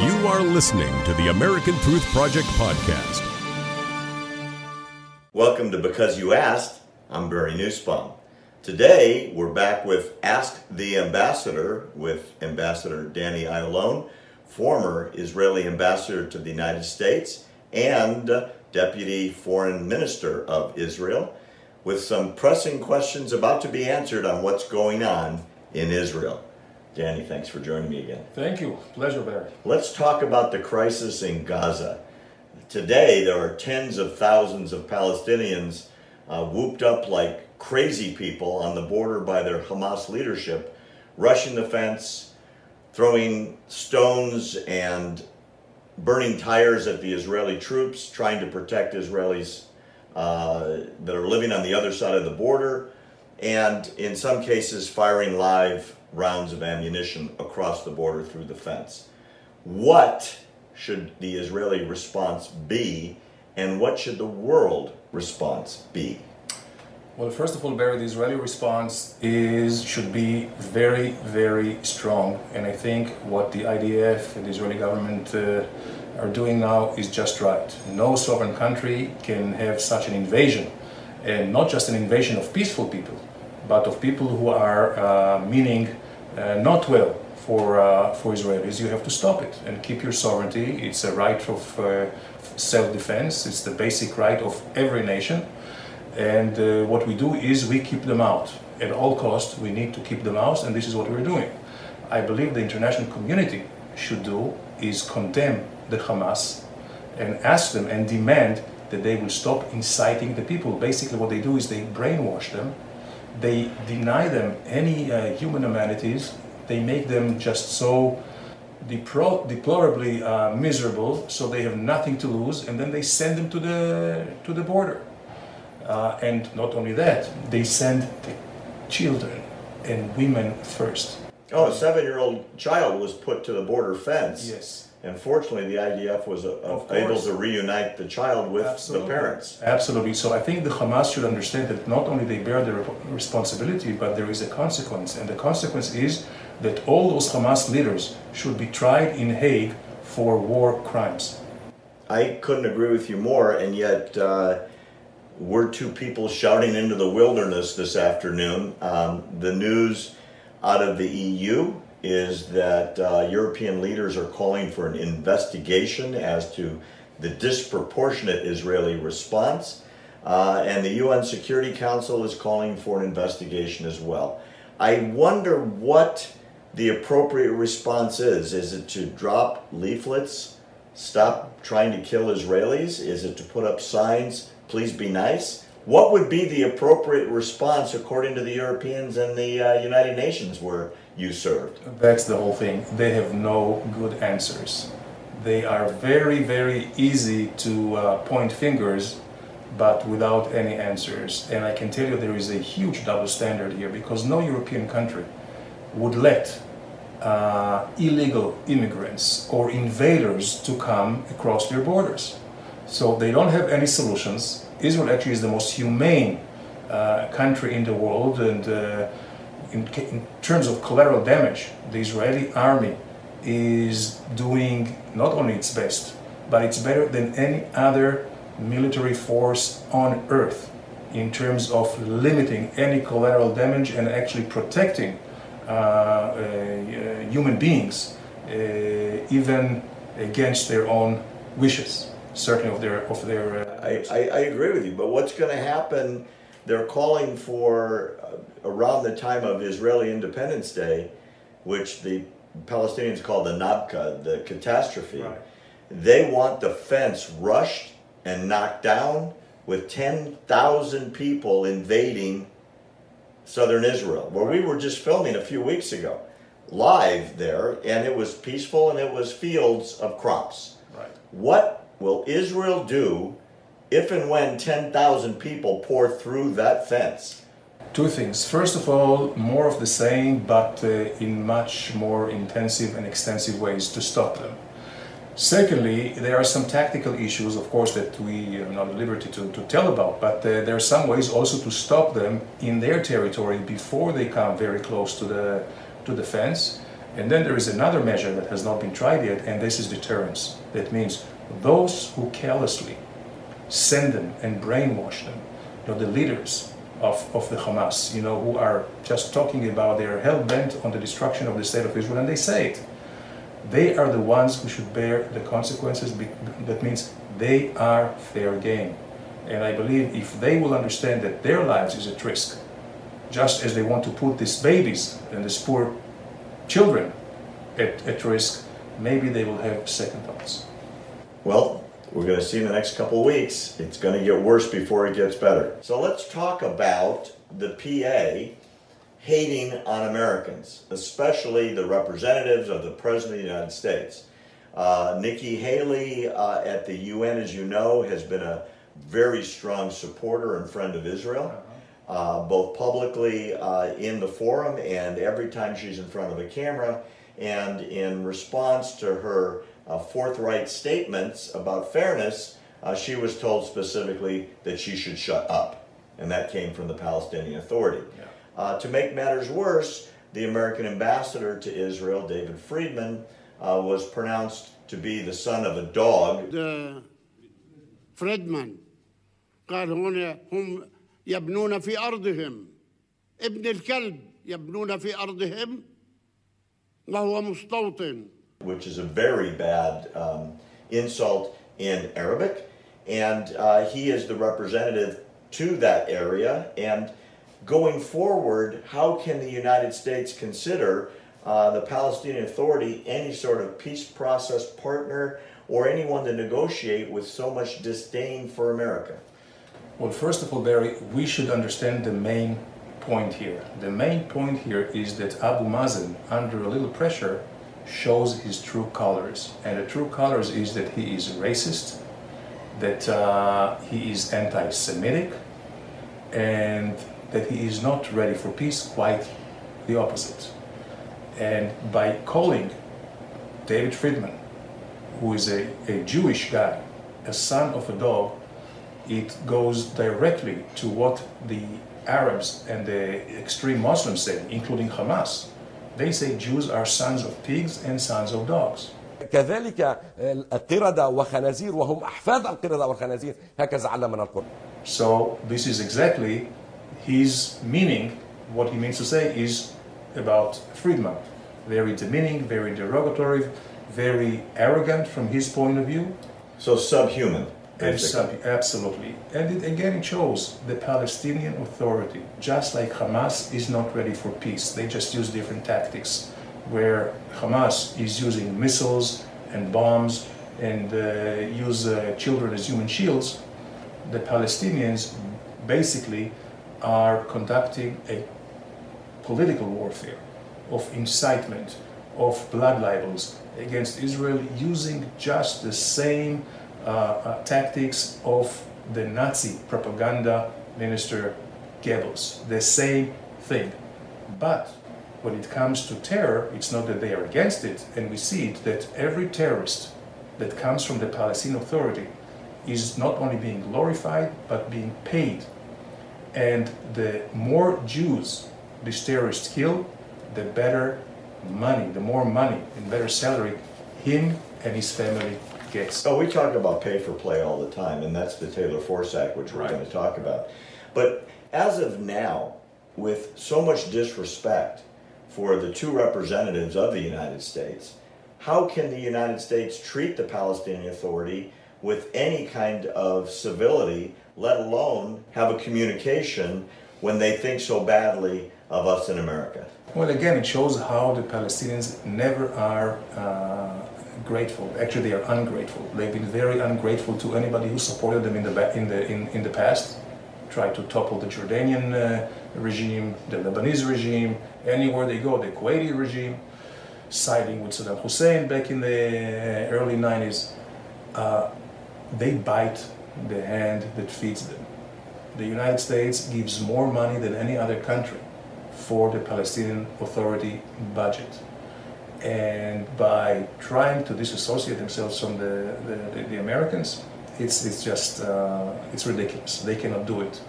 You are listening to the American Truth Project podcast. Welcome to Because You Asked. I'm Barry Nussbaum. Today, we're back with Ask the Ambassador with Ambassador Danny Ayalon, former Israeli ambassador to the United States and Deputy Foreign Minister of Israel, with some pressing questions about to be answered on what's going on in Israel. Danny, thanks for joining me again. Thank you. Pleasure, Barry. Let's talk about the crisis in Gaza. Today, there are tens of thousands of Palestinians uh, whooped up like crazy people on the border by their Hamas leadership, rushing the fence, throwing stones and burning tires at the Israeli troops, trying to protect Israelis uh, that are living on the other side of the border, and in some cases, firing live rounds of ammunition across the border through the fence. What should the Israeli response be, and what should the world response be? Well, first of all, Barry, the Israeli response is should be very, very strong, and I think what the IDF and the Israeli government uh, are doing now is just right. No sovereign country can have such an invasion, and not just an invasion of peaceful people, but of people who are uh, meaning uh, not well for uh, for Israelis. You have to stop it and keep your sovereignty. It's a right of uh, self-defense. It's the basic right of every nation. And uh, what we do is we keep them out. At all costs, we need to keep them out, and this is what we're doing. I believe the international community should do is condemn the Hamas and ask them and demand that they will stop inciting the people. Basically, what they do is they brainwash them, they deny them any uh, human amenities, they make them just so depro- deplorably uh, miserable, so they have nothing to lose, and then they send them to the to the border. Uh, and not only that, they send the children and women first. Oh, a seven year old child was put to the border fence. Yes. And fortunately, the IDF was uh, Of able to reunite the child with Absolutely. the parents. Absolutely. So I think the Hamas should understand that not only they bear the rep- responsibility, but there is a consequence. And the consequence is that all those Hamas leaders should be tried in Hague for war crimes. I couldn't agree with you more, and yet uh, we're two people shouting into the wilderness this afternoon. Um, the news out of the EU is that uh, European leaders are calling for an investigation as to the disproportionate Israeli response, uh, and the UN Security Council is calling for an investigation as well. I wonder what the appropriate response is. Is it to drop leaflets? stop trying to kill Israelis? Is it to put up signs, please be nice? What would be the appropriate response according to the Europeans and the uh, United Nations where you served? That's the whole thing. They have no good answers. They are very, very easy to uh, point fingers, but without any answers. And I can tell you there is a huge double standard here because no European country would let uh, illegal immigrants or invaders to come across their borders. So they don't have any solutions. Israel actually is the most humane uh, country in the world, and uh, in, in terms of collateral damage, the Israeli army is doing not only its best, but it's better than any other military force on earth in terms of limiting any collateral damage and actually protecting uh, uh, human beings, uh, even against their own wishes, certainly of their of their. Uh, I, I, I agree with you, but what's going to happen? They're calling for uh, around the time of Israeli Independence Day, which the Palestinians call the Nabka, the catastrophe. Right. They want the fence rushed and knocked down with 10,000 people invading southern Israel, where we were just filming a few weeks ago, live there, and it was peaceful and it was fields of crops. right. What will Israel do if and when 10,000 people pour through that fence? Two things. First of all, more of the same, but uh, in much more intensive and extensive ways to stop them. Secondly, there are some tactical issues, of course, that we are not at liberty to, to tell about, but uh, there are some ways also to stop them in their territory before they come very close to the, to the fence. And then there is another measure that has not been tried yet, and this is deterrence. That means those who carelessly send them and brainwash them, you know, the leaders of, of the Hamas, you know, who are just talking about they're hell bent on the destruction of the state of Israel, and they say it. They are the ones who should bear the consequences. That means they are fair game. And I believe if they will understand that their lives is at risk, just as they want to put these babies and these poor children at, at risk, maybe they will have second thoughts. Well, we're going to see in the next couple weeks. It's going to get worse before it gets better. So let's talk about the PA hating on Americans, especially the representatives of the President of the United States. Uh, Nikki Haley uh, at the UN, as you know, has been a very strong supporter and friend of Israel, uh, both publicly uh, in the forum and every time she's in front of a camera. And in response to her uh, forthright statements about fairness, uh, she was told specifically that she should shut up. And that came from the Palestinian Authority. Yeah. Uh, to make matters worse, the American ambassador to Israel, David Friedman, uh, was pronounced to be the son of a dog. The Friedman, God only whom يبنون في أرضهم ابن الكلب يبنون في أرضهم وهو مستوطن which is a very bad um, insult in Arabic. And uh, he is the representative to that area. And going forward, how can the United States consider uh, the Palestinian Authority any sort of peace process partner or anyone to negotiate with so much disdain for America? Well, first of all, Barry, we should understand the main point here. The main point here is that Abu Mazen, under a little pressure, shows his true colors. And the true colors is that he is racist, that uh, he is anti Semitic, and that he is not ready for peace, quite the opposite. And by calling David Friedman, who is a, a Jewish guy, a son of a dog, it goes directly to what the Arabs and the extreme Muslims say, including Hamas. They say Jews are sons of pigs and sons of dogs. كذلك القردة وخنازير وهم أحفاد القردة والخنازير هكذا علمنا القرآن. So this is exactly his meaning. What he means to say is about Friedman. Very demeaning, very derogatory, very arrogant from his point of view. So subhuman. Absolutely. And it, again, it shows the Palestinian Authority, just like Hamas is not ready for peace. They just use different tactics, where Hamas is using missiles and bombs and uh, use uh, children as human shields. The Palestinians basically are conducting a political warfare of incitement, of blood libels against Israel using just the same uh, uh, tactics of the Nazi propaganda minister Goebbels. The same thing. But when it comes to terror, it's not that they are against it, and we see it that every terrorist that comes from the Palestinian Authority is not only being glorified but being paid. And the more Jews these terrorists kill, the better money, the more money and better salary him and his family gets. Oh, we talk about pay for play all the time, and that's the Taylor Force Act, which we're right. going to talk about. But as of now, with so much disrespect for the two representatives of the United States, how can the United States treat the Palestinian Authority with any kind of civility, let alone have a communication when they think so badly of us in America? Well, again, it shows how the Palestinians never are uh, grateful. Actually, they are ungrateful. They've been very ungrateful to anybody who supported them in the in the in, in the past. Tried to topple the Jordanian uh, regime, the Lebanese regime, anywhere they go, the Kuwaiti regime, siding with Saddam Hussein back in the early 90s. Uh, they bite the hand that feeds them. The United States gives more money than any other country for the Palestinian Authority budget and by trying to disassociate themselves from the, the, the Americans, it's, it's just, uh, it's ridiculous. They cannot do it.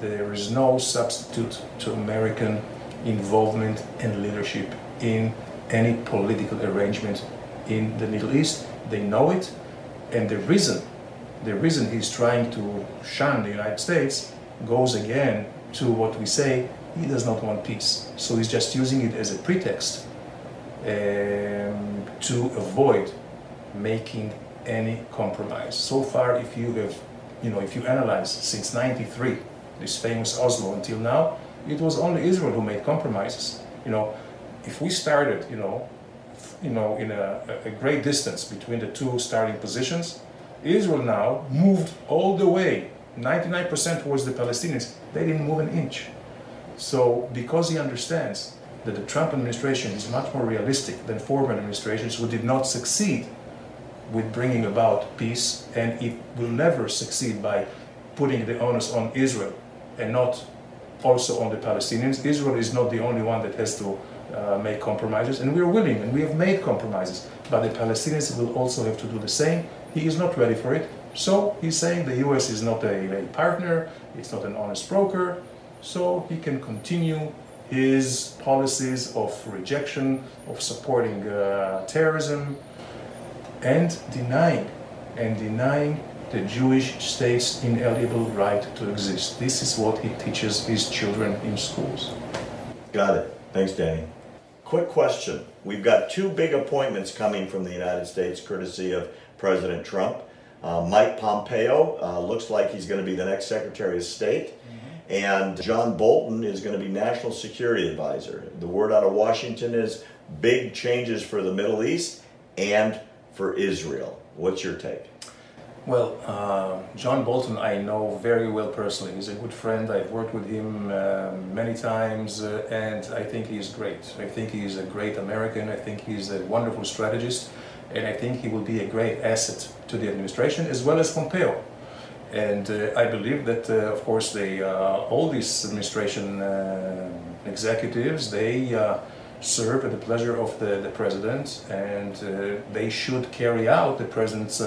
There is no substitute to American involvement and leadership in any political arrangement in the Middle East. They know it, and the reason, the reason he's trying to shun the United States goes again to what we say he does not want peace. So he's just using it as a pretext um, to avoid making any compromise. So far, if you have, you know, if you analyze since '93, this famous Oslo until now, it was only Israel who made compromises. You know, if we started, you know, you know, in a, a great distance between the two starting positions, Israel now moved all the way, 99% towards the Palestinians. They didn't move an inch. So, because he understands that the Trump administration is much more realistic than former administrations who did not succeed with bringing about peace, and it will never succeed by putting the onus on Israel and not also on the Palestinians. Israel is not the only one that has to uh, make compromises, and we are willing, and we have made compromises. But the Palestinians will also have to do the same. He is not ready for it. So he's saying the US is not a, a partner, it's not an honest broker, so he can continue his policies of rejection, of supporting uh, terrorism, and denying, and denying the Jewish state's inalienable right to exist. This is what he teaches his children in schools. Got it. Thanks, Danny. Quick question. We've got two big appointments coming from the United States, courtesy of President Trump. Uh, Mike Pompeo uh, looks like he's going to be the next Secretary of State. And John Bolton is going to be National Security Advisor. The word out of Washington is big changes for the Middle East and for Israel. What's your take? Well, uh, John Bolton, I know very well personally. He's a good friend. I've worked with him uh, many times, uh, and I think he's great. I think he's a great American. I think he's a wonderful strategist, and I think he will be a great asset to the administration as well as Pompeo. And uh, I believe that, uh, of course, they, uh, all these administration executives, they serve at the pleasure of the, the president, and they should carry out the president's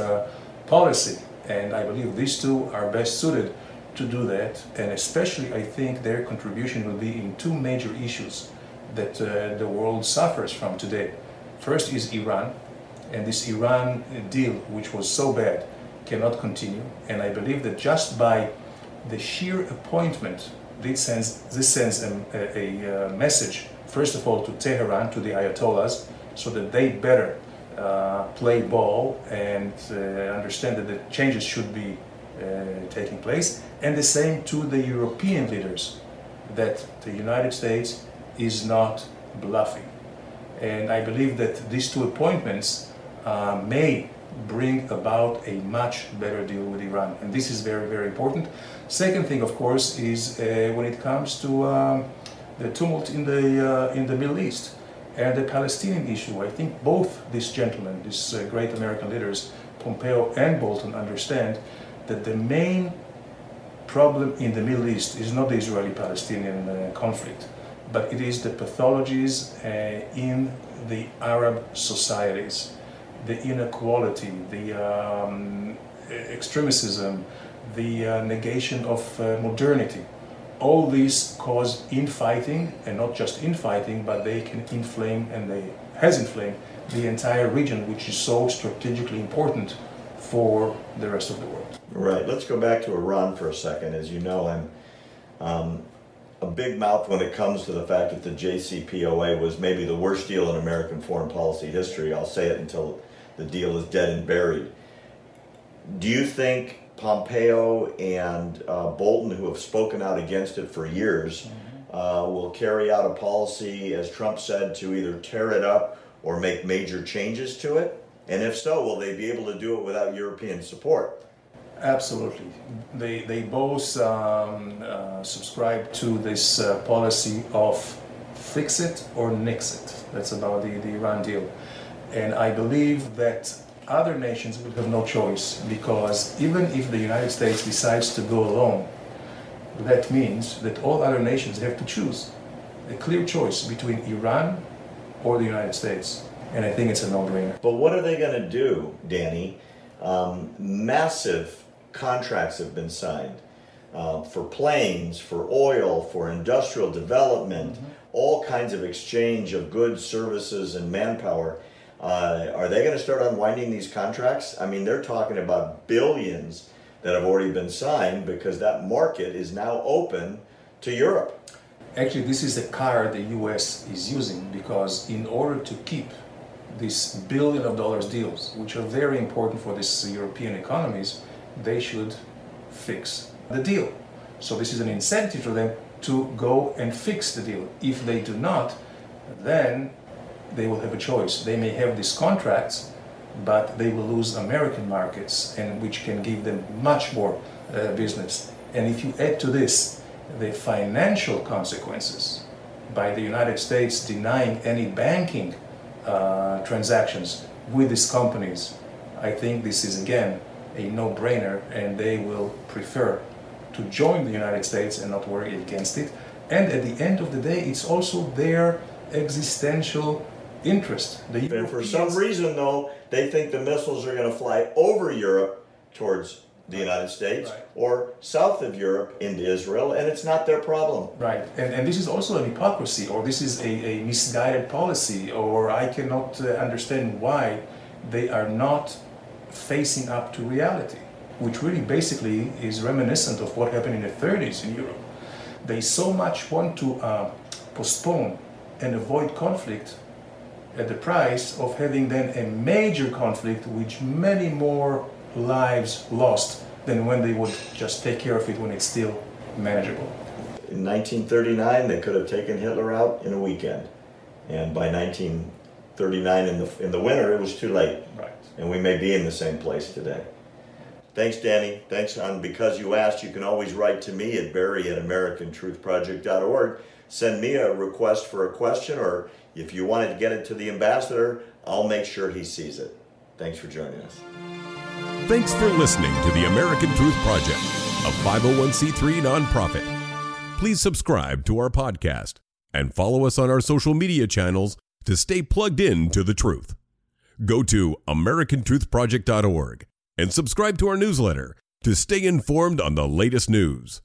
policy. And I believe these two are best suited to do that, and especially I think their contribution will be in two major issues that uh, the world suffers from today. First is Iran, and this Iran deal, which was so bad, cannot continue. And I believe that just by the sheer appointment, this sends, this sends a, a, a message, first of all, to Tehran, to the Ayatollahs, so that they better uh, play ball and uh, understand that the changes should be uh, taking place, and the same to the European leaders that the United States is not bluffing. And I believe that these two appointments uh, may bring about a much better deal with Iran, and this is very, very important. Second thing, of course, is uh, when it comes to um, the tumult in the uh, in the Middle East and the Palestinian issue. I think both these gentlemen, these uh, great American leaders, Pompeo and Bolton, understand that the main problem in the Middle East is not the Israeli-Palestinian uh, conflict, but it is the pathologies uh, in the Arab societies, the inequality, the um, extremism, the uh, negation of uh, modernity all these cause infighting, and not just infighting, but they can inflame, and they has inflamed the entire region, which is so strategically important for the rest of the world. Right. Let's go back to Iran for a second. As you know, I'm um, a big mouth when it comes to the fact that the JCPOA was maybe the worst deal in American foreign policy history. I'll say it until the deal is dead and buried. Do you think Pompeo and uh, Bolton, who have spoken out against it for years, mm-hmm. uh, will carry out a policy, as Trump said, to either tear it up or make major changes to it? And if so, will they be able to do it without European support? Absolutely. They, they both um, uh, subscribe to this uh, policy of fix it or nix it. That's about the, the Iran deal. And I believe that other nations will have no choice because even if the United States decides to go alone, that means that all other nations have to choose a clear choice between Iran or the United States. And I think it's a no brainer. But what are they going to do, Danny? Um, massive contracts have been signed. uh, for planes, for oil, for industrial development, all kinds of exchange of goods, services, and manpower. Uh, are they going to start unwinding these contracts? I mean, they're talking about billions that have already been signed because that market is now open to Europe. Actually, this is a card the US is using because in order to keep these billion of dollars deals, which are very important for these European economies, they should fix the deal. So this is an incentive for them to go and fix the deal. If they do not, then they will have a choice. They may have these contracts, but they will lose American markets, and which can give them much more uh, business. And if you add to this the financial consequences by the United States denying any banking uh, transactions with these companies, I think this is again a no-brainer, and they will prefer to join the United States and not worry against it. And at the end of the day, it's also their existential interest. The And for some reason, though, they think the missiles are going to fly over Europe towards the United States Right. or south of Europe into Israel, and it's not their problem. Right, and, and this is also an hypocrisy, or this is a, a misguided policy, or I cannot uh, understand why they are not facing up to reality, which really basically is reminiscent of what happened in the 30s in Europe. They so much want to uh, postpone and avoid conflict at the price of having then a major conflict which many more lives lost than when they would just take care of it when it's still manageable. In 1939, they could have taken Hitler out in a weekend, and by 1939 in the in the winter, it was too late. Right. and we may be in the same place today. Thanks, Danny. Thanks, on because you asked. You can always write to me at barry at americantruthproject.org. Send me a request for a question, or if you wanted to get it to the ambassador, I'll make sure he sees it. Thanks for joining us. Thanks for listening to the American Truth Project, a 501c3 nonprofit. Please subscribe to our podcast and follow us on our social media channels to stay plugged in to the truth. Go to americantruthproject.org and subscribe to our newsletter to stay informed on the latest news.